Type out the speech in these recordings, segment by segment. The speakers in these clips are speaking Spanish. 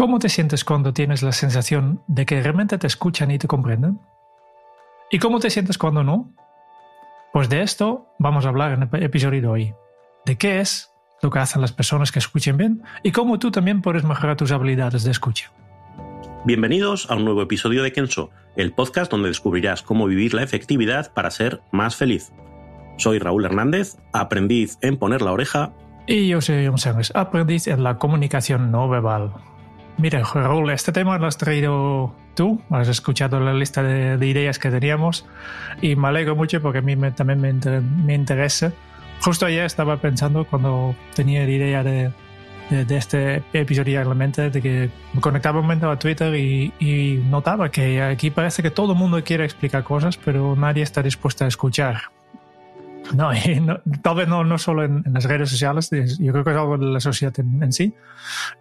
¿Cómo te sientes cuando tienes la sensación de que realmente te escuchan y te comprenden? ¿Y cómo te sientes cuando no? Pues de esto vamos a hablar en el episodio de hoy. De qué es lo que hacen las personas que escuchen bien y cómo tú también puedes mejorar tus habilidades de escucha. Bienvenidos a un nuevo episodio de Kenso, el podcast donde descubrirás cómo vivir la efectividad para ser más feliz. Soy Raúl Hernández, aprendiz en poner la oreja. Y yo soy John Sánchez, aprendiz en la comunicación no verbal. Mira, Raúl, este tema lo has traído tú, has escuchado la lista de, de ideas que teníamos y me alegro mucho porque a mí me, también me, inter- me interesa. Justo ayer estaba pensando cuando tenía la idea de, de, de este episodio en la mente, de que me conectaba un momento a Twitter y, y notaba que aquí parece que todo el mundo quiere explicar cosas, pero nadie está dispuesto a escuchar. No, y no- tal vez no, no solo en, en las redes sociales, es- yo creo que es algo de la sociedad en, en sí.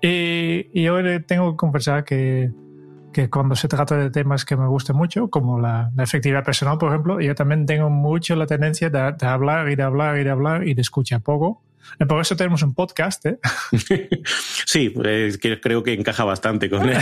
Y, y yo tengo que confesar que, que cuando se trata de temas que me gustan mucho, como la, la efectividad personal, por ejemplo, yo también tengo mucho la tendencia de, de hablar y de hablar y de hablar y de escuchar poco. Por eso tenemos un podcast, ¿eh? sí, eh, que creo que encaja bastante con él.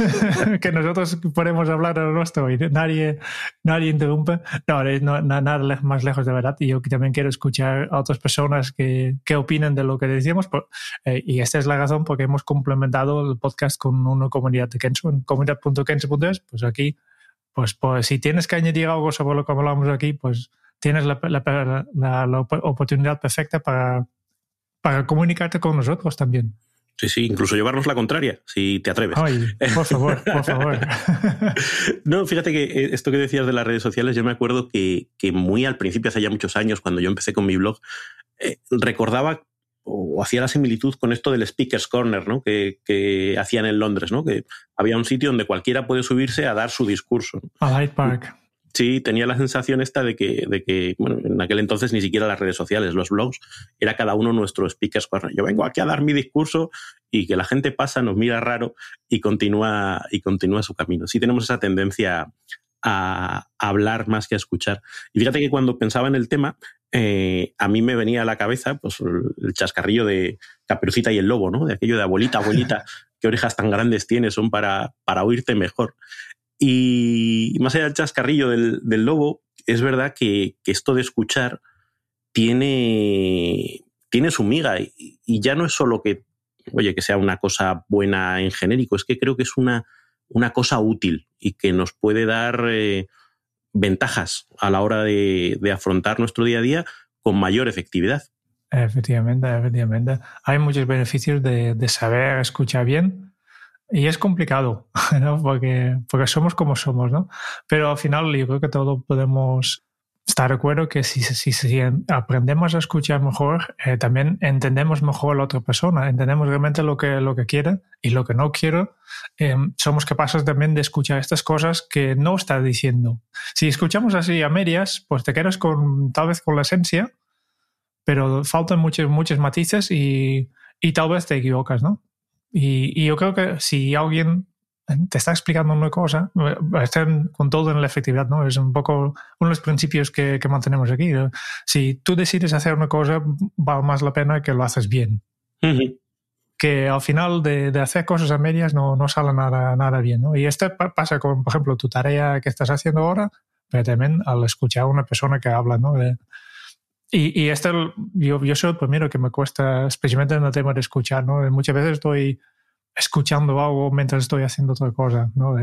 que nosotros podemos hablar a lo nuestro y nadie, nadie interrumpe. No, es no- na- nada más lejos de verdad. Y yo también quiero escuchar a otras personas que, que opinen de lo que decimos. por- eh, y esta es la razón por que hemos complementado el podcast con una comunidad de Kenzo, en comunidad.kenzo.es. Pues aquí, pues, pues si tienes que añadir algo sobre lo que hablamos aquí, pues tienes la, la- la- la op- oportunidad perfecta para, para comunicarte con nosotros también. Sí, sí, incluso llevarnos la contraria, si te atreves. Ay, por favor, por favor. No, fíjate que eh, esto que decías de las redes sociales, yo me acuerdo que, que muy al principio, hace ya muchos años, cuando yo empecé con mi blog, eh, recordaba o hacía la similitud con esto del Speaker's Corner, ¿no? Que, que hacían en Londres, ¿no? Que había un sitio donde cualquiera puede subirse a dar su discurso. ¿no? A Hyde Park. Sí, tenía la sensación esta de que, de que, bueno, en aquel entonces ni siquiera las redes sociales, los blogs, era cada uno nuestro speaker's corner. Yo vengo aquí a dar mi discurso y que la gente pasa, nos mira raro y continúa, y continúa su camino. Sí tenemos esa tendencia a hablar más que a escuchar. Y fíjate que cuando pensaba en el tema, eh, a mí me venía a la cabeza pues, el chascarrillo de Caperucita y el Lobo, ¿no? De aquello de abuelita, abuelita, qué orejas tan grandes tienes, son para, para oírte mejor. Y más allá del chascarrillo del, lobo, es verdad que, esto de escuchar tiene, tiene su miga y, y, ya no es solo que, oye, que sea una cosa buena en genérico, es que creo que es una, una cosa útil y que nos puede dar eh, ventajas a la hora de, de afrontar nuestro día a día con mayor efectividad. Efectivamente, efectivamente. Hay muchos beneficios de, de saber escuchar bien y es complicado, ¿no? Porque, porque somos como somos, ¿no? Pero al final yo creo que todos podemos estar de acuerdo que si, si, si aprendemos a escuchar mejor, eh, también entendemos mejor a la otra persona, entendemos realmente lo que, lo que quiere y lo que no quiere. Eh, somos capaces también de escuchar estas cosas que no está diciendo. Si escuchamos así a medias, pues te quedas con tal vez con la esencia, pero faltan muchos, muchos matices y, y tal vez te equivocas, ¿no? Y, y, yo creo que si alguien te está explicando una cosa, estén con todo en la efectividad, ¿no? Es un poco uno de los principios que, que mantenemos aquí. ¿no? Si tú decides hacer una cosa, vale más la pena que lo haces bien. Uh -huh. Que al final de, de, hacer cosas a medias no, no sale nada, nada bien, ¿no? Y esto pasa con, por ejemplo, tu tarea que estás haciendo ahora, pero también al escuchar a una persona que habla, ¿no? De, y, y esto, yo, yo soy el primero que me cuesta, especialmente en el tema de escuchar, ¿no? Muchas veces estoy escuchando algo mientras estoy haciendo otra cosa, ¿no?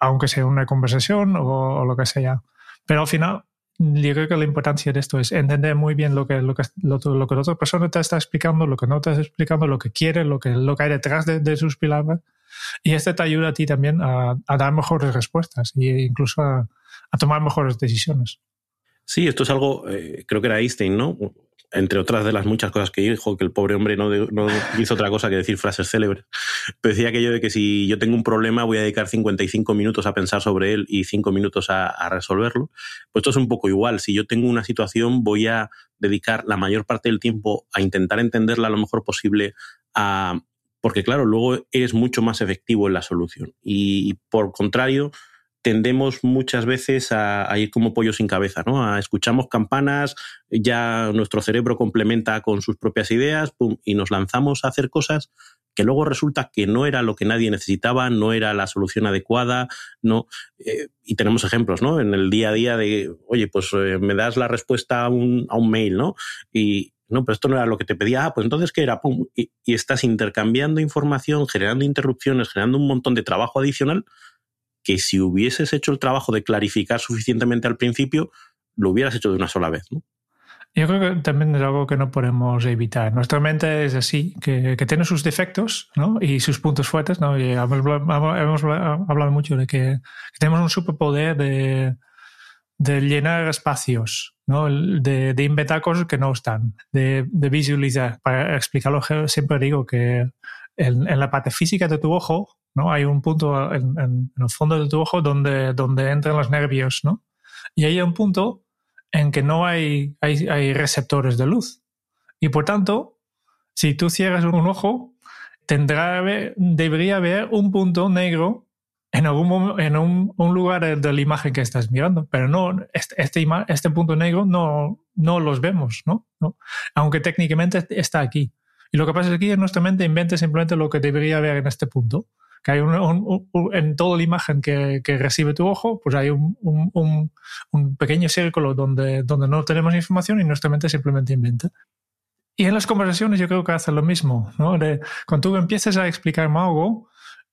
Aunque sea una conversación o, lo que sea. Pero al final, yo creo que la importancia de esto es entender muy bien lo que, lo que, lo, que la otra persona te está explicando, lo que no te está explicando, lo que quiere, lo que, lo que hay detrás de, sus palabras. Y esto te ayuda a ti también a, dar mejores respuestas e incluso a tomar mejores decisiones. Sí, esto es algo, eh, creo que era Einstein, ¿no? Entre otras de las muchas cosas que dijo, que el pobre hombre no, hizo otra cosa que decir frases célebres. Pero decía aquello de que si yo tengo un problema voy a dedicar 55 minutos a pensar sobre él y 5 minutos a, resolverlo. Pues esto es un poco igual. Si yo tengo una situación voy a dedicar la mayor parte del tiempo a intentar entenderla lo mejor posible, porque claro, luego eres mucho más efectivo en la solución. Y por contrario, tendemos muchas veces a, ir como pollo sin cabeza, ¿no? Escuchamos campanas, ya nuestro cerebro complementa con sus propias ideas y nos lanzamos a hacer cosas que luego resulta que no era lo que nadie necesitaba, no era la solución adecuada, no. Eh, y tenemos ejemplos, ¿no? En el día a día de, oye, pues eh, me das la respuesta a un, a un mail, ¿no? Y, no, pero esto no era lo que te pedía, ah, pues entonces ¿qué era? Pum, y, estás intercambiando información, generando interrupciones, generando un montón de trabajo adicional que si hubieses hecho el trabajo de clarificar suficientemente al principio, lo hubieras hecho de una sola vez. ¿no? Yo creo que también es algo que no podemos evitar. Nuestra mente es así, que, que tiene sus defectos ¿no? y sus puntos fuertes. ¿no? Y hemos, hemos, hablado mucho de que, que tenemos un superpoder de, de llenar espacios, ¿no? de, de, inventar cosas que no están, de, de, visualizar. Para explicarlo, siempre digo que en, la parte física de tu ojo ¿no? Hay un punto en, el fondo de tu ojo donde, donde entran los nervios, ¿no? Y hay un punto en que no hay, hay, hay receptores de luz. Y por tanto, si tú cierras un ojo, tendrá, debería haber un punto negro en algún en un, un, lugar de la imagen que estás mirando, pero no este, este, este punto negro no, no los vemos. ¿no? Aunque técnicamente está aquí. Lo que pasa es que nuestra mente inventa simplemente lo que debería haber en este punto que hay un, en toda la imagen que, que, recibe tu ojo, pues hay un, un, pequeño círculo donde, donde no tenemos información y nuestra mente simplemente inventa. Y en las conversaciones yo creo que hace lo mismo, ¿no? De, cuando tú empiezas a explicarme algo,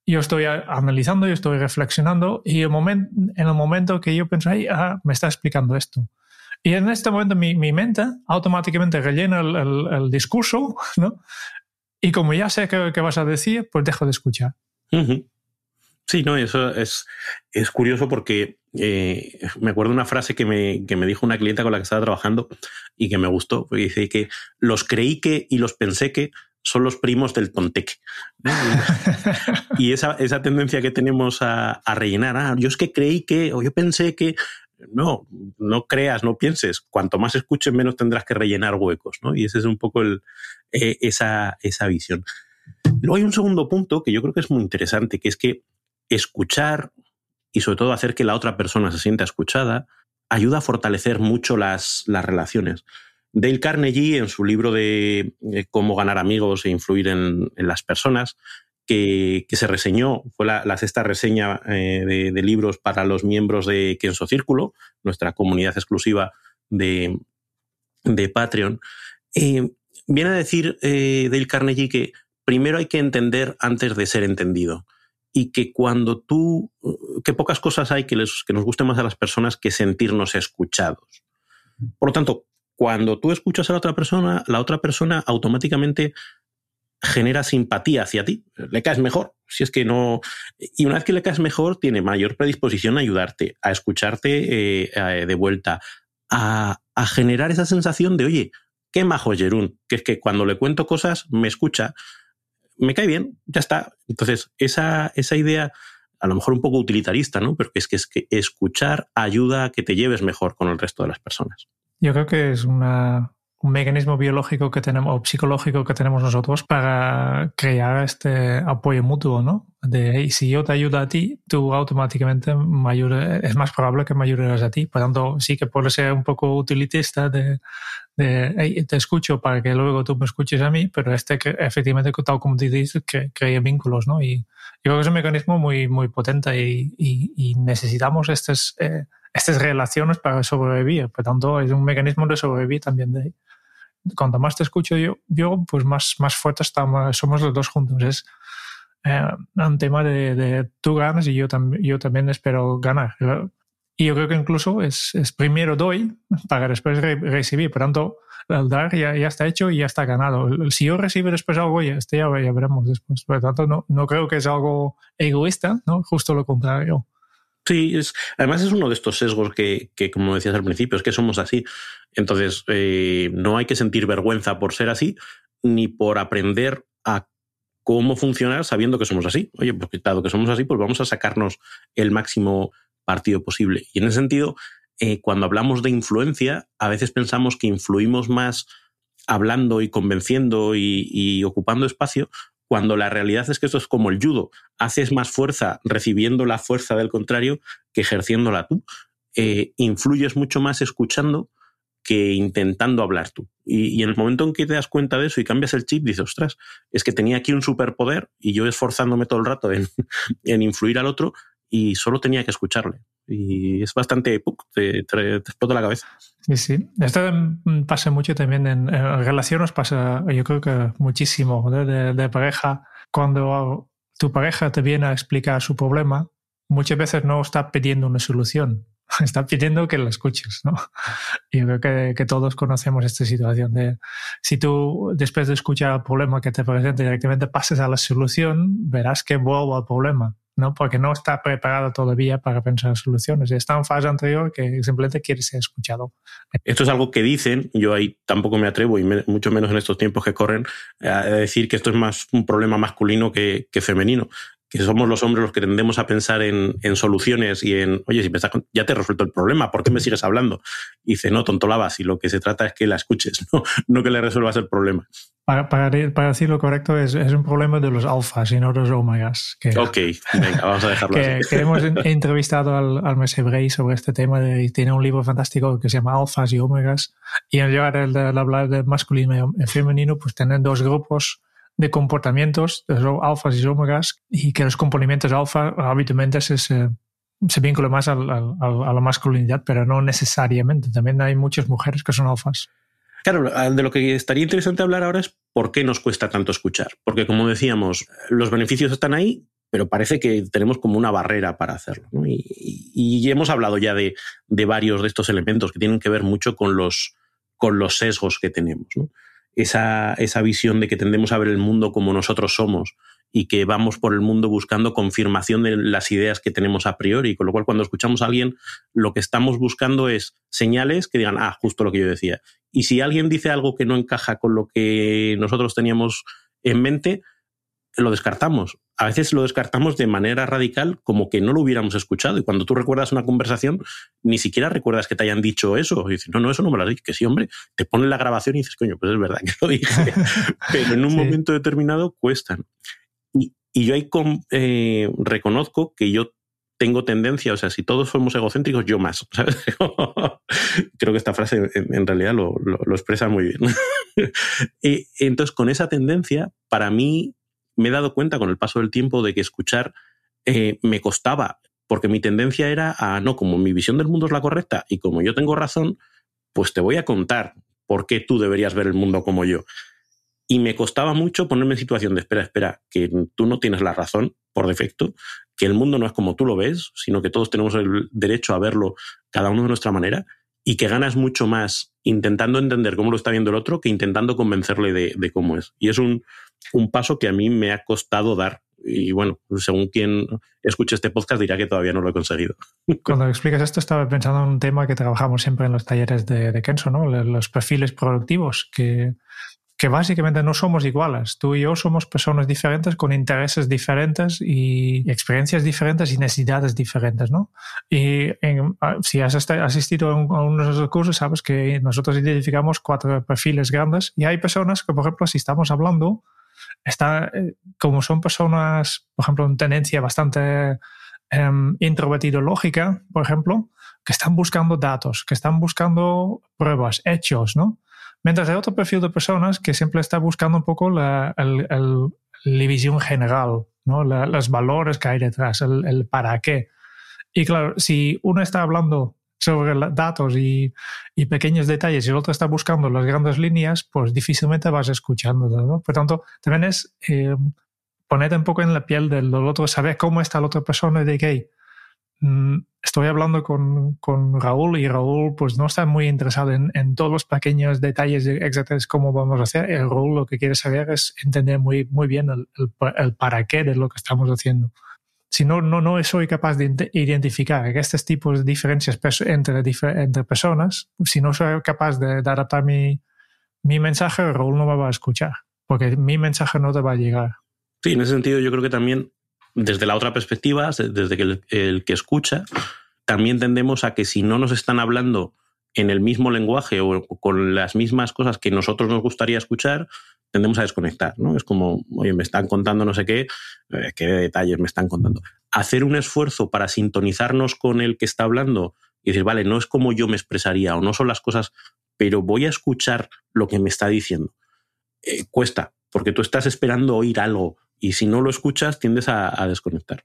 yo estoy analizando, yo estoy reflexionando y el momento, en el momento que yo pienso, ay, ah, me está explicando esto. Y en este momento mi, mi mente automáticamente rellena el, el, discurso, ¿no? Y como ya sé qué, vas a decir, pues dejo de escuchar. Sí, no, eso es, es curioso porque eh, me acuerdo una frase que me, que me, dijo una clienta con la que estaba trabajando y que me gustó, porque dice que los creí que y los pensé que son los primos del tonteque. y esa, esa, tendencia que tenemos a, a, rellenar, ah, yo es que creí que, o yo pensé que, no, no creas, no pienses. Cuanto más escuches, menos tendrás que rellenar huecos, ¿no? Y ese es un poco el, eh, esa, esa visión. Luego hay un segundo punto que yo creo que es muy interesante, que es que escuchar y sobre todo hacer que la otra persona se sienta escuchada ayuda a fortalecer mucho las, las relaciones. Dale Carnegie, en su libro de cómo ganar amigos e influir en las personas, que, se reseñó, fue la, sexta reseña eh, de, libros para los miembros de Kenso Círculo, nuestra comunidad exclusiva de, de Patreon, eh, viene a decir eh, Dale Carnegie que primero hay que entender antes de ser entendido. Y que cuando tú, que pocas cosas hay que, les, que nos guste más a las personas que sentirnos escuchados. Por lo tanto, cuando tú escuchas a la otra persona, la otra persona automáticamente genera simpatía hacia ti. Le caes mejor. Si es que no. Y una vez que le caes mejor, tiene mayor predisposición a ayudarte, a escucharte eh, de vuelta, a, generar esa sensación de, oye, qué majo Jerún, que es que cuando le cuento cosas me escucha, me cae bien, ya está. Entonces, esa, esa idea, a lo mejor un poco utilitarista, ¿no? Pero es que, es que escuchar ayuda a que te lleves mejor con el resto de las personas. Yo creo que es una, un mecanismo biológico que tenemos o psicológico que tenemos nosotros para crear este apoyo mutuo, ¿no? De si yo te ayudo a ti, tú automáticamente me es más probable que me ayudes a ti. Por tanto, sí que puede ser un poco utilitista de, de te escucho para que luego tú me escuches a mí, pero este efectivamente, tal como te dices, que crea vínculos, ¿no? Y yo creo que es un mecanismo muy, muy potente y, y, y necesitamos estas, eh, estas relaciones para sobrevivir. Por tanto, es un mecanismo de sobrevivir también de Cuanto más te escucho yo, yo pues más, más fuertes estamos, somos los dos juntos. Es eh, un tema de, de, tú ganas y yo, tam yo también espero ganar. Y yo creo que incluso es, es primero doy para después re recibir. Por tanto, el dar ya, ya, está hecho y ya está ganado. Si yo recibo después algo, ya, este ya, ya veremos después. Por tanto, no, no creo que es algo egoísta, ¿no? Justo lo contrario. Sí, es, además es uno de estos sesgos que, que, como decías al principio, es que somos así. Entonces, eh, no hay que sentir vergüenza por ser así, ni por aprender a cómo funcionar sabiendo que somos así. Oye, pues dado que somos así, pues vamos a sacarnos el máximo partido posible. Y en ese sentido, eh, cuando hablamos de influencia, a veces pensamos que influimos más hablando y convenciendo y, ocupando espacio, cuando la realidad es que esto es como el judo. Haces más fuerza recibiendo la fuerza del contrario que ejerciéndola tú. Eh, influyes mucho más escuchando que intentando hablar tú. Y, en el momento en que te das cuenta de eso y cambias el chip, dices, ostras, es que tenía aquí un superpoder y yo esforzándome todo el rato en, influir al otro y solo tenía que escucharle. Y es bastante, te, explota la cabeza. Sí, sí. Esto pasa mucho también en, relaciones, pasa yo creo que muchísimo de, de pareja. Cuando tu pareja te viene a explicar su problema, muchas veces no está pidiendo una solución, está pidiendo que lo escuches, ¿no? Yo creo que, que, todos conocemos esta situación de si tú después de escuchar el problema que te presenta directamente pases a la solución, verás que vuelvo al problema, ¿no? Porque no está preparado todavía para pensar soluciones. Está en fase anterior que simplemente quiere ser escuchado. Esto es algo que dicen, yo ahí tampoco me atrevo, y mucho menos en estos tiempos que corren, a decir que esto es más un problema masculino que, que femenino que somos los hombres los que tendemos a pensar en, soluciones y en, oye, si pensás, ya te he resuelto el problema, ¿por qué me sigues hablando? Y dice, no, tontolabas, y lo que se trata es que la escuches, no, no que le resuelvas el problema. Para, para, decir lo correcto, es, es, un problema de los alfas y no de los omegas. Que, ok, venga, vamos a dejarlo que, así. Que hemos entrevistado al, al Bray sobre este tema y tiene un libro fantástico que se llama Alfas y Omegas. Y en lugar de, de hablar de masculino y femenino, pues tienen dos grupos de comportamientos, de alfas y omegas, y que los comportamientos alfa habitualmente se, se, vinculan más a la masculinidad, pero no necesariamente. También hay muchas mujeres que son alfas. Claro, de lo que estaría interesante hablar ahora es por qué nos cuesta tanto escuchar. Porque, como decíamos, los beneficios están ahí, pero parece que tenemos como una barrera para hacerlo. Y, hemos hablado ya de, de, varios de estos elementos que tienen que ver mucho con los, con los sesgos que tenemos. Esa, esa visión de que tendemos a ver el mundo como nosotros somos y que vamos por el mundo buscando confirmación de las ideas que tenemos a priori, con lo cual cuando escuchamos a alguien lo que estamos buscando es señales que digan, ah, justo lo que yo decía. Y si alguien dice algo que no encaja con lo que nosotros teníamos en mente, lo descartamos. A veces lo descartamos de manera radical como que no lo hubiéramos escuchado. Y cuando tú recuerdas una conversación, ni siquiera recuerdas que te hayan dicho eso. Y dices, no, no, eso no me lo has dicho. Que sí, hombre, te ponen la grabación y dices, coño, pues es verdad que lo dije. Pero en un momento determinado cuestan. Y, y yo ahí eh, reconozco que yo tengo tendencia, o sea, si todos somos egocéntricos, yo más. Creo que esta frase en, realidad lo, lo, lo, expresa muy bien. y entonces, con esa tendencia, para mí me he dado cuenta con el paso del tiempo de que escuchar eh, me costaba, porque mi tendencia era a, no, como mi visión del mundo es la correcta y como yo tengo razón, pues te voy a contar por qué tú deberías ver el mundo como yo. Y me costaba mucho ponerme en situación de, espera, espera, que tú no tienes la razón por defecto, que el mundo no es como tú lo ves, sino que todos tenemos el derecho a verlo cada uno de nuestra manera y que ganas mucho más intentando entender cómo lo está viendo el otro que intentando convencerle de cómo es. Y es un, un paso que a mí me ha costado dar. Y bueno, según quien escuche este podcast dirá que todavía no lo he conseguido. Cuando explicas esto, estaba pensando en un tema que trabajamos siempre en los talleres de, de Kenzo, ¿no? Los perfiles productivos, que, que básicamente no somos iguales. Tú y yo somos personas diferentes con intereses diferentes y experiencias diferentes y necesidades diferentes, ¿no? Y si has asistido a, uno de esos cursos, sabes que nosotros identificamos cuatro perfiles grandes y hay personas que, por ejemplo, si estamos hablando, está, eh, como son personas, por ejemplo, en tendencia bastante eh, introvertida lógica, por ejemplo, que están buscando datos, que están buscando pruebas, hechos, ¿no? Mientras hay otro perfil de personas que siempre está buscando un poco la, el, visión general, ¿no? los valores que hay detrás, el para qué. Y claro, si uno está hablando sobre datos y, y, pequeños detalles y el otro está buscando las grandes líneas, pues difícilmente vas escuchando. ¿no? Por tanto, también es eh, ponerte un poco en la piel del, otro, saber cómo está la otra persona y de que mm, estoy hablando con, con, Raúl y Raúl pues no está muy interesado en, en todos los pequeños detalles exactos cómo vamos a hacer. El Raúl lo que quiere saber es entender muy, muy bien el, el, el para qué de lo que estamos haciendo. Si no, no, no soy capaz de identificar estos tipos de diferencias entre, entre personas, si no soy capaz de, adaptar mi, mi mensaje, Raúl no me va a escuchar, porque mi mensaje no te va a llegar. Sí, en ese sentido yo creo que también desde la otra perspectiva, desde que el, que escucha, también tendemos a que si no nos están hablando en el mismo lenguaje o con las mismas cosas que nosotros nos gustaría escuchar, tendemos a desconectar, ¿no? Es como, oye, me están contando no sé qué, eh, qué detalles me están contando. Hacer un esfuerzo para sintonizarnos con el que está hablando y decir, vale, no es como yo me expresaría o no son las cosas, pero voy a escuchar lo que me está diciendo. Eh, cuesta, porque tú estás esperando oír algo y si no lo escuchas tiendes a desconectar.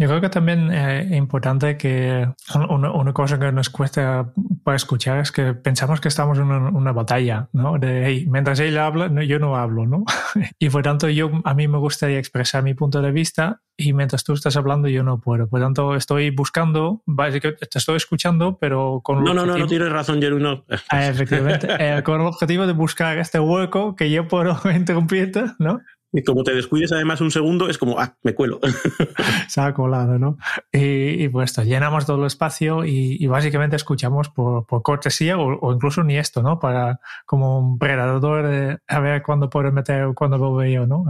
Yo creo que también eh, es importante que una, cosa que nos cuesta para escuchar es que pensamos que estamos en una, batalla, ¿no? De, mientras ella habla, yo no hablo, ¿no? y por tanto, yo, a mí me gustaría expresar mi punto de vista y mientras tú estás hablando, yo no puedo. Por tanto, estoy buscando, básicamente, te estoy escuchando, pero con... No, no, no, no tienes razón, Jerry, no. Ah, efectivamente, eh, con el objetivo de buscar este hueco que yo puedo interrumpirte, ¿no? Y como te descuides además un segundo, es como, ah, me cuelo. Se ha colado, ¿no? Y, pues esto, llenamos todo el espacio y, básicamente escuchamos por, cortesía o, incluso ni esto, ¿no? Para como un predador a ver cuándo puedo meter, cuándo lo veo, ¿no?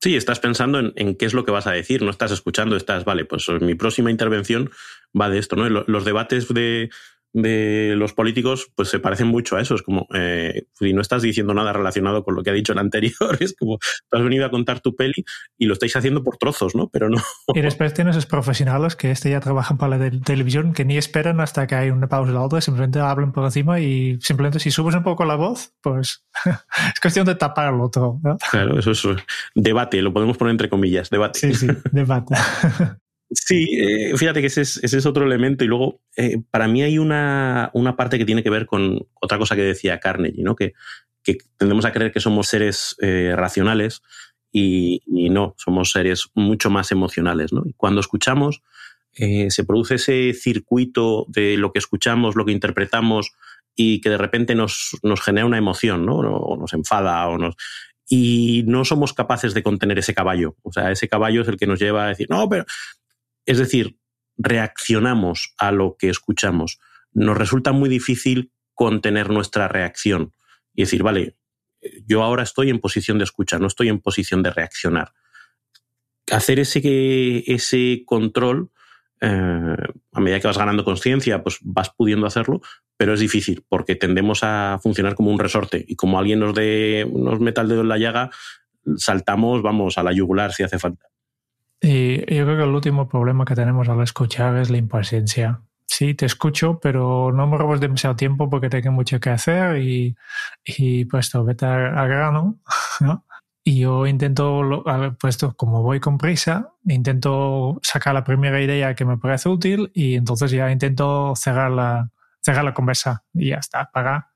Sí, estás pensando en, qué es lo que vas a decir, no estás escuchando, estás, vale, pues mi próxima intervención va de esto, ¿no? Los debates de, de los políticos pues se parecen mucho a eso. Es como, eh, si no estás diciendo nada relacionado con lo que ha dicho el anterior, es como, tú has venido a contar tu peli y lo estáis haciendo por trozos, ¿no? Pero no. Y después tienes esos profesionales que este ya trabajan para la televisión que ni esperan hasta que hay una pausa de la otra, simplemente hablan por encima y simplemente si subes un poco la voz, pues es cuestión de taparlo todo. Claro, eso es debate, lo podemos poner entre comillas, debate. Sí, sí, debate. Sí, eh, fíjate que ese es, otro elemento. Y luego, eh, para mí hay una, parte que tiene que ver con otra cosa que decía Carnegie, ¿no? que, tendemos a creer que somos seres eh, racionales y, no, somos seres mucho más emocionales. ¿no? Y cuando escuchamos, se produce ese circuito de lo que escuchamos, lo que interpretamos y que de repente nos, nos genera una emoción, ¿no? o nos enfada o nos y no somos capaces de contener ese caballo. O sea, ese caballo es el que nos lleva a decir, no, pero es decir, reaccionamos a lo que escuchamos. Nos resulta muy difícil contener nuestra reacción y decir, vale, yo ahora estoy en posición de escuchar, no estoy en posición de reaccionar. Hacer ese, ese control, eh, a medida que vas ganando conciencia, pues vas pudiendo hacerlo, pero es difícil porque tendemos a funcionar como un resorte y como alguien nos, de, nos meta el dedo en la llaga, saltamos, vamos, a la yugular si hace falta. Y yo creo que el último problema que tenemos al escuchar es la impaciencia. Sí, te escucho, pero no me robes demasiado tiempo porque tengo mucho que hacer y, y pues vete a, grano, ¿no? Y yo intento, pues como voy con prisa, intento sacar la primera idea que me parece útil y entonces ya intento cerrar la, cerrar la conversa y ya está, pagar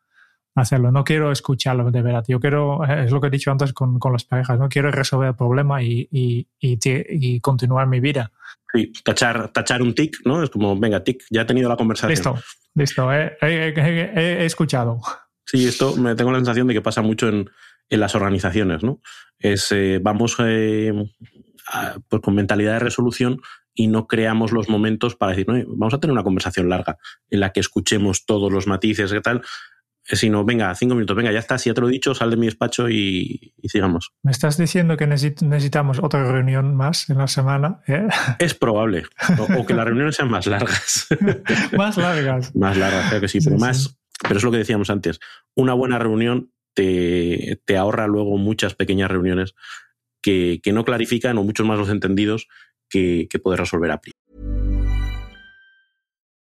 hacerlo. No quiero escucharlo de verdad. Yo quiero, es lo que he dicho antes con, con las parejas, no quiero resolver el problema y, y, y, continuar mi vida. Sí, tachar, tachar un tic, ¿no? Es como, venga, tic, ya he tenido la conversación. Listo, listo, he, he, escuchado. Sí, esto me tengo la sensación de que pasa mucho en, en las organizaciones, ¿no? Es, eh, vamos eh, pues con mentalidad de resolución y no creamos los momentos para decir, no, vamos a tener una conversación larga en la que escuchemos todos los matices, ¿qué tal? Sino, venga, cinco minutos, venga, ya está, si ya te lo he dicho, sal de mi despacho y, sigamos. ¿Me estás diciendo que necesitamos otra reunión más en la semana? ¿eh? Es probable, o, que las reuniones sean más largas. más largas. más largas, creo que sí, pero más, pero es lo que decíamos antes, una buena reunión te, te ahorra luego muchas pequeñas reuniones que, que, no clarifican o muchos más los entendidos que, que poder resolver a.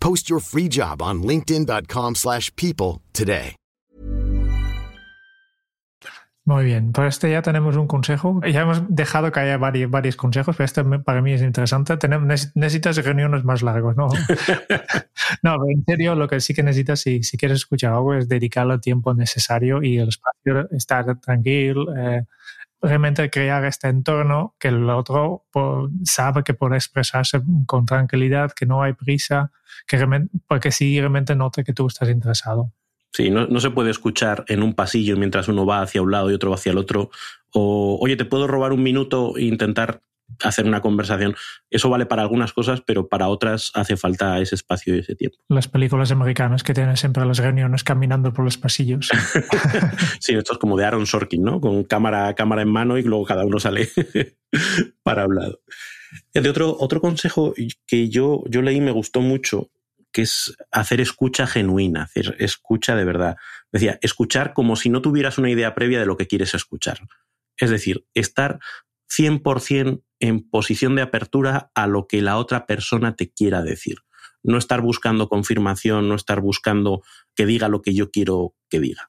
Post your free job on linkedin.com/people slash people today. Muy bien, para este ya tenemos un consejo. Ya hemos dejado que haya varios, varios consejos, pero este para mí es interesante. Tenemos, neces- necesitas reuniones más largos, ¿no? no, pero en serio, lo que sí que necesitas, si, si quieres escuchar algo, es dedicarle el tiempo necesario y el espacio, estar tranquilo, eh, realmente crear este entorno que el otro po- sabe que puede expresarse con tranquilidad, que no hay prisa, que porque sí realmente note que tú estás interesado. Sí, no, no se puede escuchar en un pasillo mientras uno va hacia un lado y otro va hacia el otro. O, oye, te puedo robar un minuto e intentar hacer una conversación. Eso vale para algunas cosas, pero para otras hace falta ese espacio y ese tiempo. Las películas americanas que tienen siempre las reuniones caminando por los pasillos. Sí, esto es como de Aaron Sorkin, ¿no? Con cámara, cámara en mano y luego cada uno sale para un lado. De otro, otro consejo que yo, yo leí y me gustó mucho, que es hacer escucha genuina, hacer escucha de verdad. Decía, escuchar como si no tuvieras una idea previa de lo que quieres escuchar. Es decir, estar 100% en posición de apertura a lo que la otra persona te quiera decir. No estar buscando confirmación, no estar buscando que diga lo que yo quiero que diga.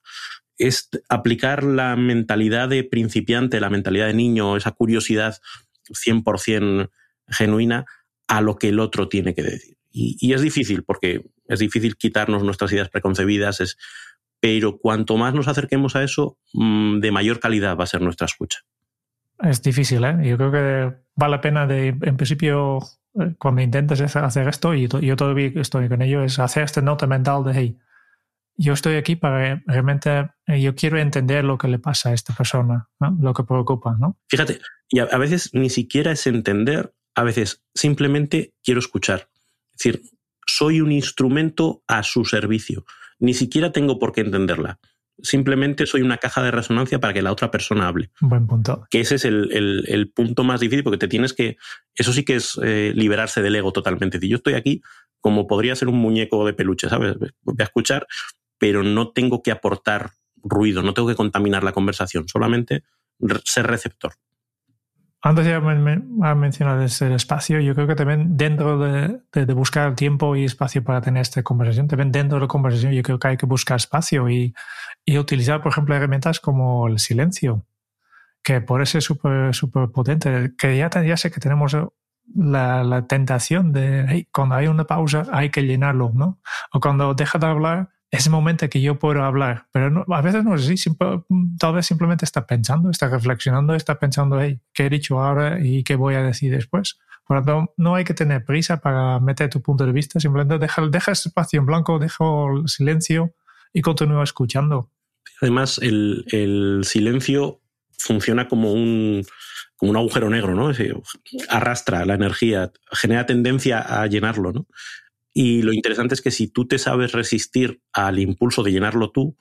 Es aplicar la mentalidad de principiante, la mentalidad de niño, esa curiosidad 100% genuina a lo que el otro tiene que decir. Y, es difícil, porque es difícil quitarnos nuestras ideas preconcebidas, es, pero cuanto más nos acerquemos a eso, mmm, de mayor calidad va a ser nuestra escucha. Es difícil, ¿eh? Yo creo que vale la pena de, en principio, eh, cuando intentes hacer esto, y yo todavía estoy con ello, es hacer este nota mental de, hey, yo estoy aquí para realmente, eh, yo quiero entender lo que le pasa a esta persona, lo que preocupa, ¿no? Fíjate, y a veces ni siquiera es entender, a veces simplemente quiero escuchar. Es decir, soy un instrumento a su servicio. Ni siquiera tengo por qué entenderla. Simplemente soy una caja de resonancia para que la otra persona hable. Buen punto. Que ese es el, el, el punto más difícil porque te tienes que... Eso sí que es eh, liberarse del ego totalmente. Decir, yo estoy aquí como podría ser un muñeco de peluche, ¿sabes? Voy a escuchar, pero no tengo que aportar ruido, no tengo que contaminar la conversación, solamente ser receptor. Antes ya ha mencionado ese espacio, yo creo que también dentro de, de, de, buscar tiempo y espacio para tener esta conversación, también dentro de la conversación yo creo que hay que buscar espacio y, y utilizar, por ejemplo, herramientas como el silencio, que puede ser súper super potente, que ya, ya sé que tenemos la, la tentación de, hey, cuando hay una pausa hay que llenarlo, ¿no? O cuando deja de hablar, es el momento que yo puedo hablar, pero a veces no es así, tal vez simplemente está pensando, está reflexionando, está pensando, hey, ¿qué he dicho ahora y qué voy a decir después? Por lo tanto, no hay que tener prisa para meter tu punto de vista, simplemente deja, deja ese espacio en blanco, deja el silencio y continúa escuchando. Además, el, el silencio funciona como un, como un agujero negro, ¿no? arrastra la energía, genera tendencia a llenarlo, ¿no? Y lo interesante es que si tú te sabes resistir al impulso de llenarlo tú,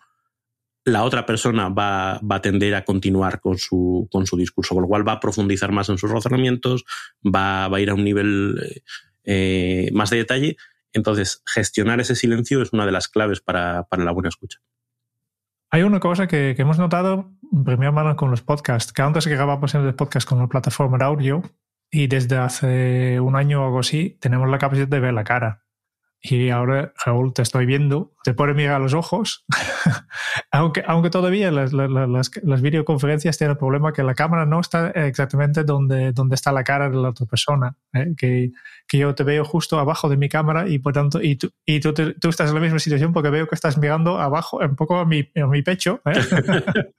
la otra persona va, va a tender a continuar con su, con su, discurso, con lo cual va a profundizar más en sus razonamientos, va, va a ir a un nivel eh, más de detalle. Entonces, gestionar ese silencio es una de las claves para, para la buena escucha. Hay una cosa que, que, hemos notado en primera mano con los podcasts, que antes que grabamos el podcast con una plataforma de audio y desde hace un año o algo así tenemos la capacidad de ver la cara. Y ahora, Raúl, te estoy viendo, te puede mirar a los ojos, aunque, aunque todavía las, las, las, las, videoconferencias tienen el problema que la cámara no está exactamente donde, donde está la cara de la otra persona, ¿eh? que, que yo te veo justo abajo de mi cámara y por tanto, y tú, y tú, te, tú estás en la misma situación porque veo que estás mirando abajo, un poco a mi, a mi pecho. ¿eh?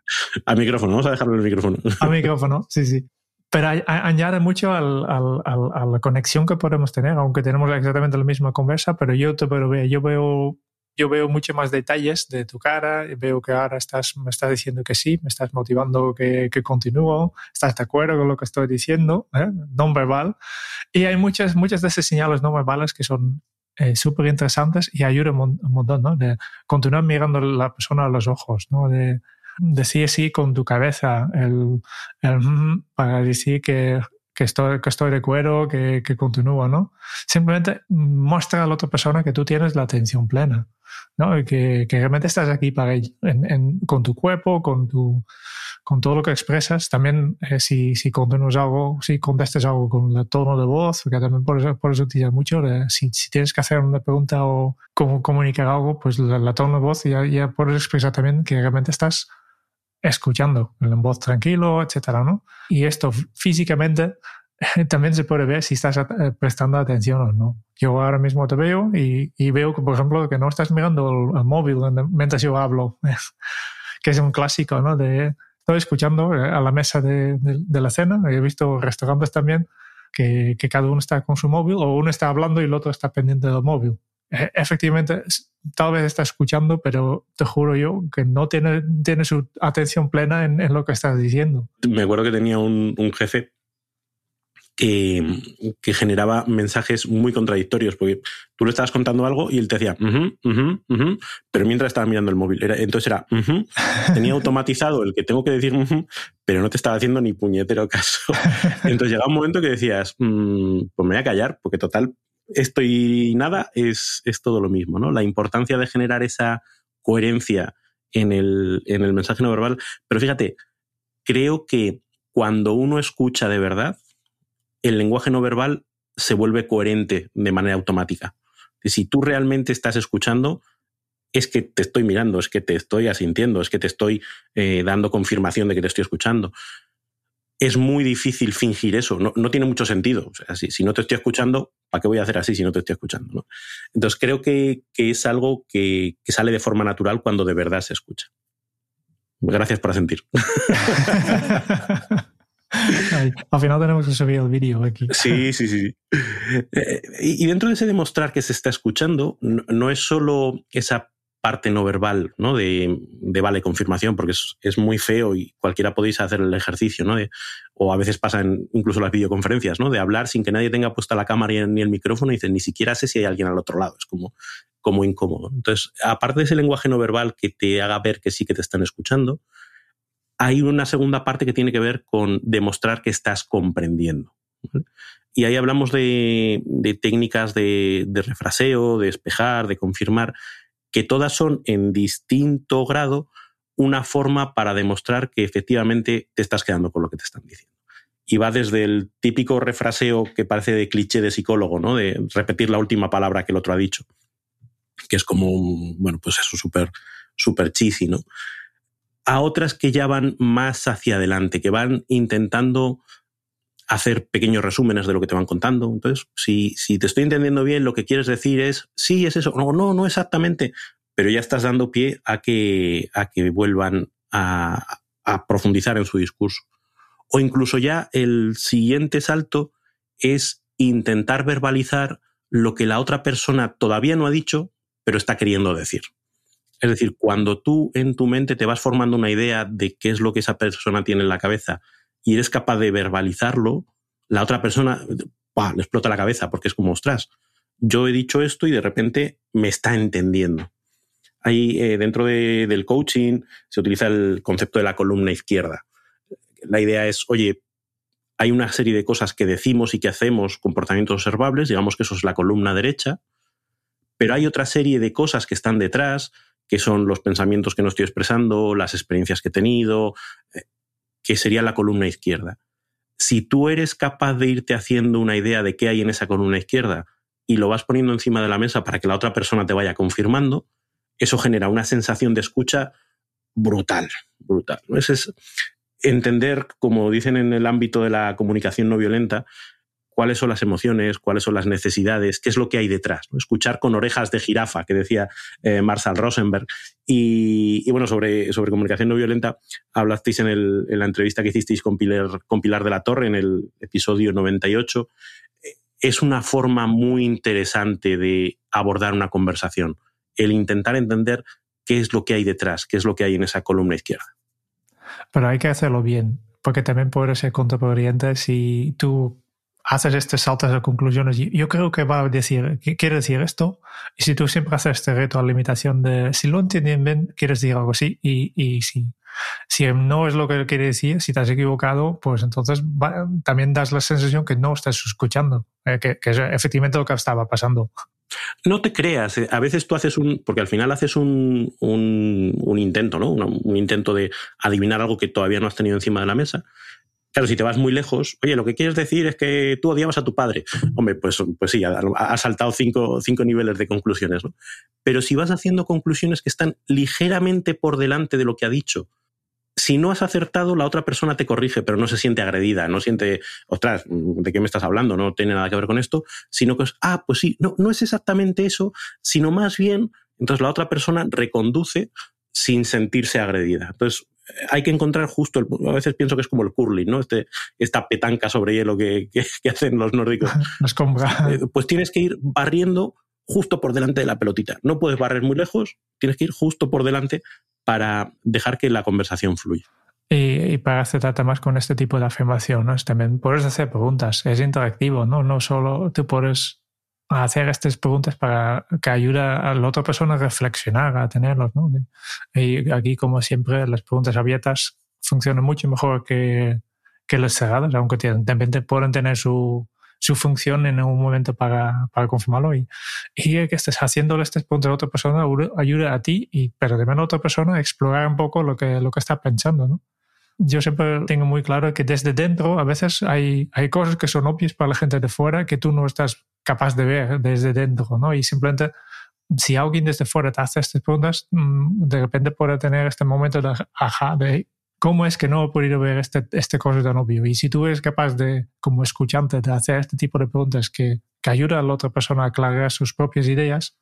al micrófono, vamos a dejarlo en el micrófono. al micrófono, sí, sí pero añade mucho al, al, al, a la conexión que podemos tener, aunque tenemos exactamente la misma conversa, pero yo te puedo ver, yo veo, yo veo mucho más detalles de tu cara, veo que ahora estás, me estás diciendo que sí, me estás motivando que, que continúo, estás de acuerdo con lo que estoy diciendo, ¿eh? no verbal, y hay muchas, muchas de esas señales no verbales que son eh, súper interesantes y ayudan un, montón, ¿no? De continuar mirando a la persona a los ojos, ¿no? De decir sí con tu cabeza, el, el mm", para decir que, que, estoy, que estoy de cuero, que, que continúo, ¿no? Simplemente muestra a la otra persona que tú tienes la atención plena, ¿no? Y que, que realmente estás aquí para en, con tu cuerpo, con tu con todo lo que expresas, también eh, si, si algo, si contestas algo con el tono de voz, que también por eso, por eso te mucho, si, si, tienes que hacer una pregunta o cómo comunicar algo, pues la, tono de voz ya, ya puedes expresar también que realmente estás escuchando en voz tranquilo, etcétera, ¿no? Y esto físicamente también se puede ver si estás eh, prestando atención o no. Yo ahora mismo te veo y, veo que, por ejemplo, que no estás mirando el, el móvil mientras yo hablo, que es un clásico, ¿no? De, estoy escuchando eh, a la mesa de, la cena. He visto restaurantes también que, cada uno está con su móvil o uno está hablando y el otro está pendiente del móvil. E, efectivamente, tal vez está escuchando, pero te juro yo que no tiene, tiene su atención plena en, lo que estás diciendo. Me acuerdo que tenía un, un jefe que, generaba mensajes muy contradictorios, porque tú le estabas contando algo y él te decía, pero mientras estaba mirando el móvil. Era, entonces era, tenía automatizado el que tengo que decir, pero no te estaba haciendo ni puñetero caso. Entonces llegaba un momento que decías, mm, pues me voy a callar, porque total, esto y nada es, es todo lo mismo, ¿no? La importancia de generar esa coherencia en el, en el mensaje no verbal. Pero fíjate, creo que cuando uno escucha de verdad, el lenguaje no verbal se vuelve coherente de manera automática. Si tú realmente estás escuchando, es que te estoy mirando, es que te estoy asintiendo, es que te estoy eh, dando confirmación de que te estoy escuchando. Es muy difícil fingir eso, no, tiene mucho sentido. si, no te estoy escuchando, ¿para qué voy a hacer así si no te estoy escuchando? Entonces creo que, es algo que, que sale de forma natural cuando de verdad se escucha. Gracias por asentir. al final tenemos que subir el vídeo aquí. Sí, sí, sí. Eh, y dentro de ese demostrar que se está escuchando, no, es solo esa parte no verbal, ¿no? De, vale confirmación, porque es, muy feo y cualquiera podéis hacer el ejercicio, ¿no? o a veces pasa en incluso las videoconferencias, ¿no? De hablar sin que nadie tenga puesta la cámara ni el micrófono y dices, ni siquiera sé si hay alguien al otro lado. Es como, como incómodo. Entonces, aparte de ese lenguaje no verbal que te haga ver que sí que te están escuchando, hay una segunda parte que tiene que ver con demostrar que estás comprendiendo. Y ahí hablamos de, técnicas de, refraseo, de espejar, de confirmar, que todas son en distinto grado una forma para demostrar que efectivamente te estás quedando con lo que te están diciendo. Y va desde el típico refraseo que parece de cliché de psicólogo, ¿no? De repetir la última palabra que el otro ha dicho, que es como un, bueno, pues eso súper, súper cheesy, ¿no? a otras que ya van más hacia adelante, que van intentando hacer pequeños resúmenes de lo que te van contando. Entonces, si, si te estoy entendiendo bien, lo que quieres decir es, sí, es eso, no, no, no exactamente, pero ya estás dando pie a que, a que vuelvan a, a profundizar en su discurso. O incluso ya el siguiente salto es intentar verbalizar lo que la otra persona todavía no ha dicho, pero está queriendo decir. Es decir, cuando tú en tu mente te vas formando una idea de qué es lo que esa persona tiene en la cabeza y eres capaz de verbalizarlo, la otra persona le explota la cabeza porque es como, ostras, yo he dicho esto y de repente me está entendiendo. Ahí eh, dentro del coaching se utiliza el concepto de la columna izquierda. La idea es, oye, hay una serie de cosas que decimos y que hacemos, comportamientos observables, digamos que eso es la columna derecha, pero hay otra serie de cosas que están detrás, qué son los pensamientos que no estoy expresando, las experiencias que he tenido, eh, que sería la columna izquierda. Si tú eres capaz de irte haciendo una idea de qué hay en esa columna izquierda y lo vas poniendo encima de la mesa para que la otra persona te vaya confirmando, eso genera una sensación de escucha brutal, brutal. Ese es entender, como dicen en el ámbito de la comunicación no violenta, cuáles son las emociones, cuáles son las necesidades, qué es lo que hay detrás. Escuchar con orejas de jirafa, que decía eh, Marshall Rosenberg. Y, bueno, sobre, sobre comunicación no violenta, hablasteis en, el, en la entrevista que hicisteis con Pilar, con Pilar de la Torre en el episodio 98. Es una forma muy interesante de abordar una conversación, el intentar entender qué es lo que hay detrás, qué es lo que hay en esa columna izquierda. Pero hay que hacerlo bien, porque también puede ser contraproducente si tú haces estos saltos de conclusiones. Yo creo que va a decir, quiere decir esto. Y si tú siempre haces este reto a limitación de, si lo entienden bien, quieres decir algo así. Y, y si, si no es lo que quiere decir, si te has equivocado, pues entonces también das la sensación que no estás escuchando, eh, que, que, es efectivamente lo que estaba pasando. No te creas, eh, a veces tú haces un, porque al final haces un, un, un intento, ¿no? Un, un intento de adivinar algo que todavía no has tenido encima de la mesa Claro, si te vas muy lejos, oye, lo que quieres decir es que tú odiabas a tu padre. Hombre, pues, pues sí, has saltado cinco, cinco niveles de conclusiones, ¿no? Pero si vas haciendo conclusiones que están ligeramente por delante de lo que ha dicho, si no has acertado, la otra persona te corrige, pero no se siente agredida, no siente, ostras, ¿de qué me estás hablando? No tiene nada que ver con esto, sino que es, ah, pues sí, no, no es exactamente eso, sino más bien, entonces la otra persona reconduce sin sentirse agredida. Entonces, hay que encontrar justo, el, a veces pienso que es como el curling, ¿no? Este, esta petanca sobre hielo que, que, hacen los nórdicos. Eh, pues tienes que ir barriendo justo por delante de la pelotita. No puedes barrer muy lejos, tienes que ir justo por delante para dejar que la conversación fluya. Y, para hacer trata más con este tipo de afirmación, ¿no? también puedes hacer preguntas, es interactivo, ¿no? No solo tú puedes a hacer estas preguntas para que ayude a la otra persona a reflexionar, a tenerlos. ¿no? Y aquí, como siempre, las preguntas abiertas funcionan mucho mejor que, que las cerradas, aunque también pueden tener su, su función en un momento para, para confirmarlo. Y, y que estés haciéndole estas preguntas a otra persona ayuda a ti, y, pero también a otra persona a explorar un poco lo que, lo que está pensando. ¿no? Yo siempre tengo muy claro que desde dentro a veces hay, hay cosas que son obvias para la gente de fuera que tú no estás capaz de ver desde dentro, ¿no? Y simplemente si alguien desde fuera te hace estas preguntas, mm, de repente puede tener este momento de ajá, de cómo es que no he podido ver este, este cosa tan obvio. Y si tú eres capaz de, como escuchante, de hacer este tipo de preguntas que, que ayuda a la otra persona a aclarar sus propias ideas,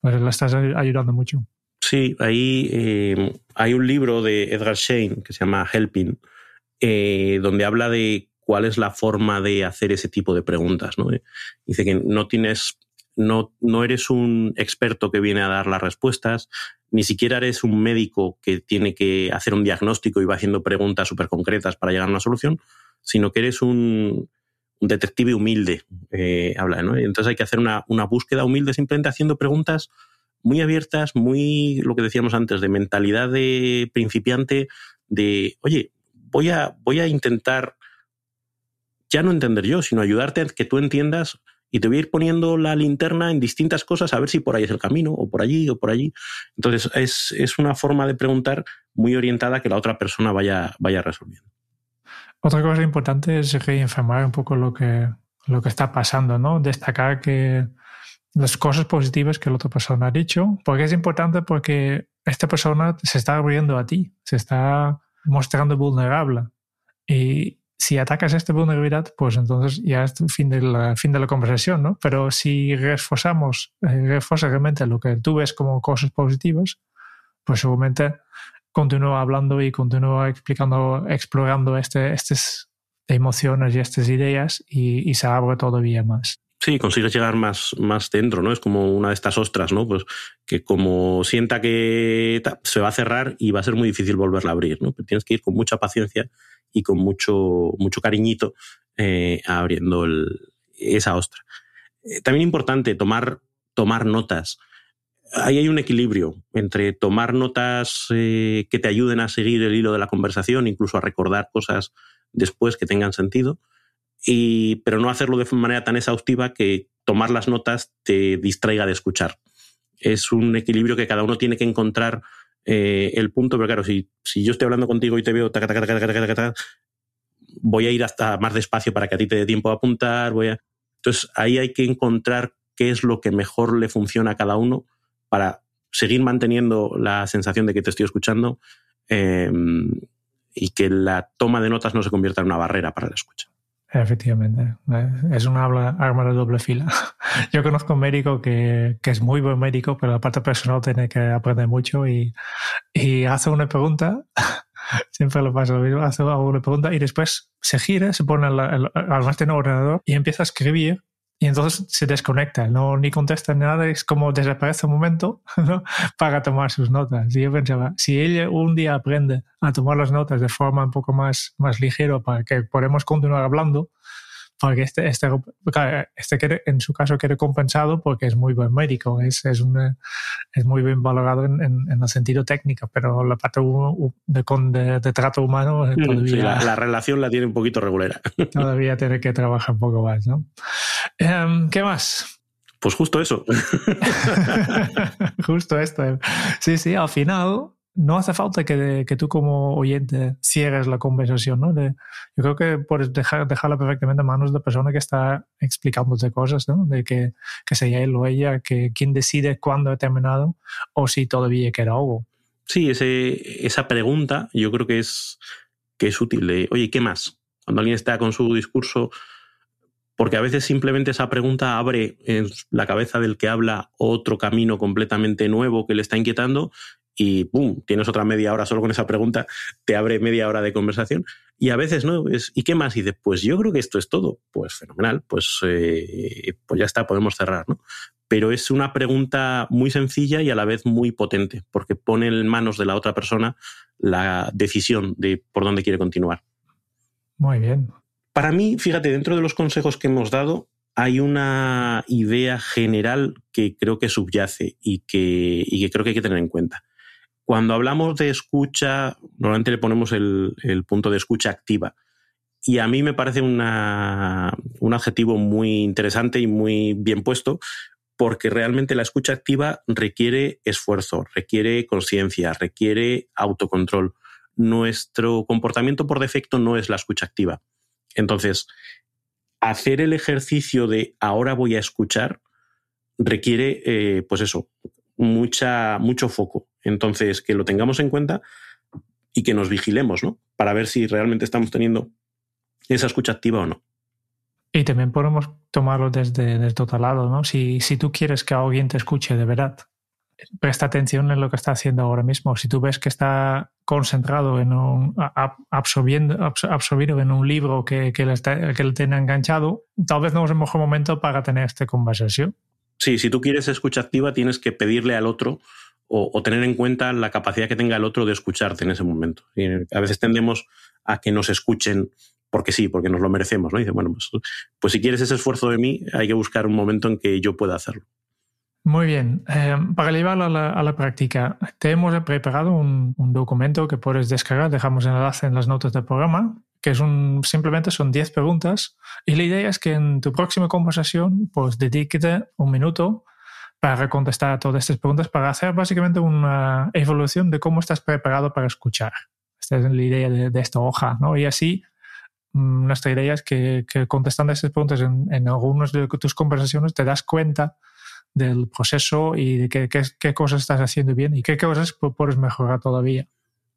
pues la estás ayudando mucho. Sí, ahí eh, hay un libro de Edgar Shane que se llama Helping, eh, donde habla de cuál es la forma de hacer ese tipo de preguntas. ¿no? Dice que no tienes, no, no eres un experto que viene a dar las respuestas, ni siquiera eres un médico que tiene que hacer un diagnóstico y va haciendo preguntas súper concretas para llegar a una solución, sino que eres un, detective humilde, eh, habla, ¿no? Entonces hay que hacer una, una búsqueda humilde simplemente haciendo preguntas muy abiertas, muy, lo que decíamos antes, de mentalidad de principiante, de, oye, voy a, voy a intentar ya no entender yo, sino ayudarte a que tú entiendas y te voy a ir poniendo la linterna en distintas cosas a ver si por ahí es el camino, o por allí, o por allí. Entonces, es, es una forma de preguntar muy orientada que la otra persona vaya, vaya resolviendo. Otra cosa importante es reinformar un poco lo que, lo que está pasando, ¿no? Destacar que las cosas positivas que la otra persona ha dicho, porque es importante porque esta persona se está abriendo a ti, se está mostrando vulnerable. Y si atacas esta vulnerabilidad, pues entonces ya es el fin de la, fin de la conversación, ¿no? Pero si reforzamos, eh, realmente lo que tú ves como cosas positivas, pues seguramente continúa hablando y continúa explicando, explorando este, estas emociones y estas ideas y, y se abre todavía más. Sí, consigues llegar más, más dentro, ¿no? Es como una de estas ostras, ¿no? Pues que como sienta que se va a cerrar y va a ser muy difícil volverla a abrir, ¿no? Pero tienes que ir con mucha paciencia y con mucho, mucho cariñito eh, abriendo esa ostra. Eh, también importante tomar, tomar notas. Ahí hay un equilibrio entre tomar notas eh, que te ayuden a seguir el hilo de la conversación, incluso a recordar cosas después que tengan sentido, y, pero no hacerlo de manera tan exhaustiva que tomar las notas te distraiga de escuchar. Es un equilibrio que cada uno tiene que encontrar eh, el punto, pero claro, si, si yo estoy hablando contigo y te veo, voy a ir hasta más despacio para que a ti te dé tiempo a apuntar. Voy a... Entonces ahí hay que encontrar qué es lo que mejor le funciona a cada uno para seguir manteniendo la sensación de que te estoy escuchando eh, y que la toma de notas no se convierta en una barrera para la escucha. Efectivamente, es una arma de doble fila. Yo conozco un médico que, que, es muy buen médico, pero la parte personal tiene que aprender mucho y, y hace una pregunta, siempre lo pasa lo mismo, hace una pregunta y después se gira, se pone al, al, al ordenador y empieza a escribir y entonces se desconecta, no ni contesta ni nada, es como desaparece un momento ¿no? para tomar sus notas. Y yo pensaba, si ella un día aprende a tomar las notas de forma un poco más, más ligera para que podamos continuar hablando, porque este, este, este en su caso quiere compensado porque es muy buen médico, es, es, es muy bien valorado en, en, el sentido técnico, pero la parte de, de, trato humano mm, todavía, la, relación la tiene un poquito regular. todavía tiene que trabajar un poco más, ¿no? Em, ¿Qué más? Pues justo eso. justo esto. Sí, sí, al final no hace falta que, que, tú como oyente cierres la conversación, ¿no? yo creo que puedes dejar, dejarla perfectamente en manos de la persona que está explicándote cosas, ¿no? De que, que sea él o ella, que quien decide cuándo ha terminado o si todavía queda algo. Sí, ese, esa pregunta yo creo que es, que es útil. Oye, ¿qué más? Cuando alguien está con su discurso, porque a veces simplemente esa pregunta abre en la cabeza del que habla otro camino completamente nuevo que le está inquietando y ¡pum! tienes otra media hora solo con esa pregunta, te abre media hora de conversación. Y a veces no, es, ¿y qué más? Y dices, pues yo creo que esto es todo. Pues fenomenal, pues, eh, pues ya está, podemos cerrar, ¿no? Pero es una pregunta muy sencilla y a la vez muy potente, porque pone en manos de la otra persona la decisión de por dónde quiere continuar. Muy bien. Para mí, fíjate, dentro de los consejos que hemos dado, hay una idea general que creo que subyace y que, y que creo que hay que tener en cuenta. Cuando hablamos de escucha, normalmente le ponemos el, punto de escucha activa. Y a mí me parece un adjetivo muy interesante y muy bien puesto, porque realmente la escucha activa requiere esfuerzo, requiere conciencia, requiere autocontrol. Nuestro comportamiento por defecto no es la escucha activa. Entonces, hacer el ejercicio de ahora voy a escuchar requiere, eh, pues eso, mucha, mucho foco. Entonces, que lo tengamos en cuenta y que nos vigilemos, ¿no? Para ver si realmente estamos teniendo esa escucha activa o no. Y también podemos tomarlo desde, desde otro lado, ¿no? Si, si tú quieres que alguien te escuche de verdad, presta atención en lo que está haciendo ahora mismo. Si tú ves que está concentrado en un, absorbiendo, absorbido en un libro que, que, le que le tiene enganchado, tal vez no es el mejor momento para tener esta conversación. Sí, si tú quieres escucha activa, tienes que pedirle al otro o, tener en cuenta la capacidad que tenga el otro de escucharte en ese momento. Y a veces tendemos a que nos escuchen porque sí, porque nos lo merecemos, ¿no? dice, bueno, pues, pues, si quieres ese esfuerzo de mí, hay que buscar un momento en que yo pueda hacerlo. Muy bien. Eh, para llevarlo a la, práctica, te hemos preparado un, documento que puedes descargar, dejamos el enlace en las notas del programa, que es simplemente son 10 preguntas y la idea es que en tu próxima conversación pues dedíquete un minuto para contestar a todas estas preguntas, para hacer básicamente una evolución de cómo estás preparado para escuchar. Esta es la idea de, esta hoja, ¿no? Y así mm, nuestra idea es que, contestando estas preguntas en, en algunas de tus conversaciones te das cuenta del proceso y de qué, qué, cosas estás haciendo bien y qué cosas puedes mejorar todavía.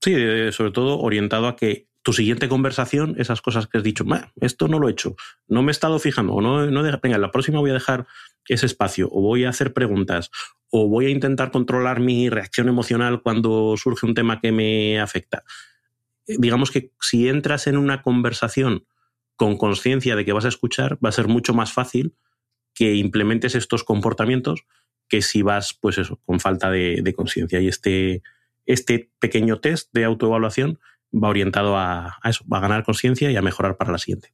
Sí, sobre todo orientado a que tu siguiente conversación, esas cosas que has dicho, esto no lo he hecho, no me he estado fijando, o no, no venga, la próxima voy a dejar ese espacio, o voy a hacer preguntas, o voy a intentar controlar mi reacción emocional cuando surge un tema que me afecta. Digamos que si entras en una conversación con conciencia de que vas a escuchar, va a ser mucho más fácil que implementes estos comportamientos que si vas, pues eso, con falta de, de conciencia. Y este, este pequeño test de autoevaluación va orientado a, eso, va a ganar conciencia y a mejorar para la siguiente.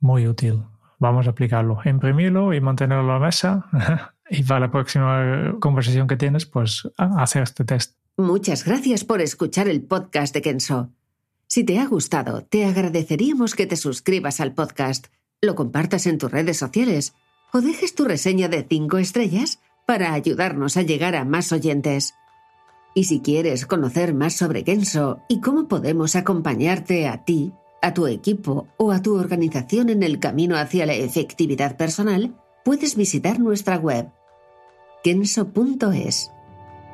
Muy útil. Vamos a aplicarlo, imprimirlo y mantenerlo en la mesa. y para la próxima conversación que tienes, pues hacer este test. Muchas gracias por escuchar el podcast de Kenso. Si te ha gustado, te agradeceríamos que te suscribas al podcast, lo compartas en tus redes sociales o dejes tu reseña de 5 estrellas para ayudarnos a llegar a más oyentes. Y si quieres conocer más sobre Kenso y cómo podemos acompañarte a ti, a tu equipo o a tu organización en el camino hacia la efectividad personal, puedes visitar nuestra web kenso.es.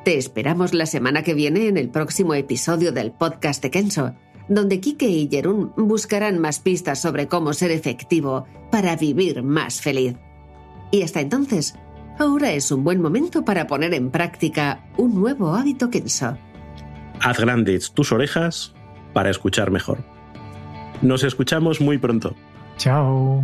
Te esperamos la semana que viene en el próximo episodio del podcast de Kenso, donde Kike y Jerún buscarán más pistas sobre cómo ser efectivo para vivir más feliz. Y hasta entonces, Ahora es un buen momento para poner en práctica un nuevo hábito Kenso. Haz grandes tus orejas para escuchar mejor. Nos escuchamos muy pronto. Chao.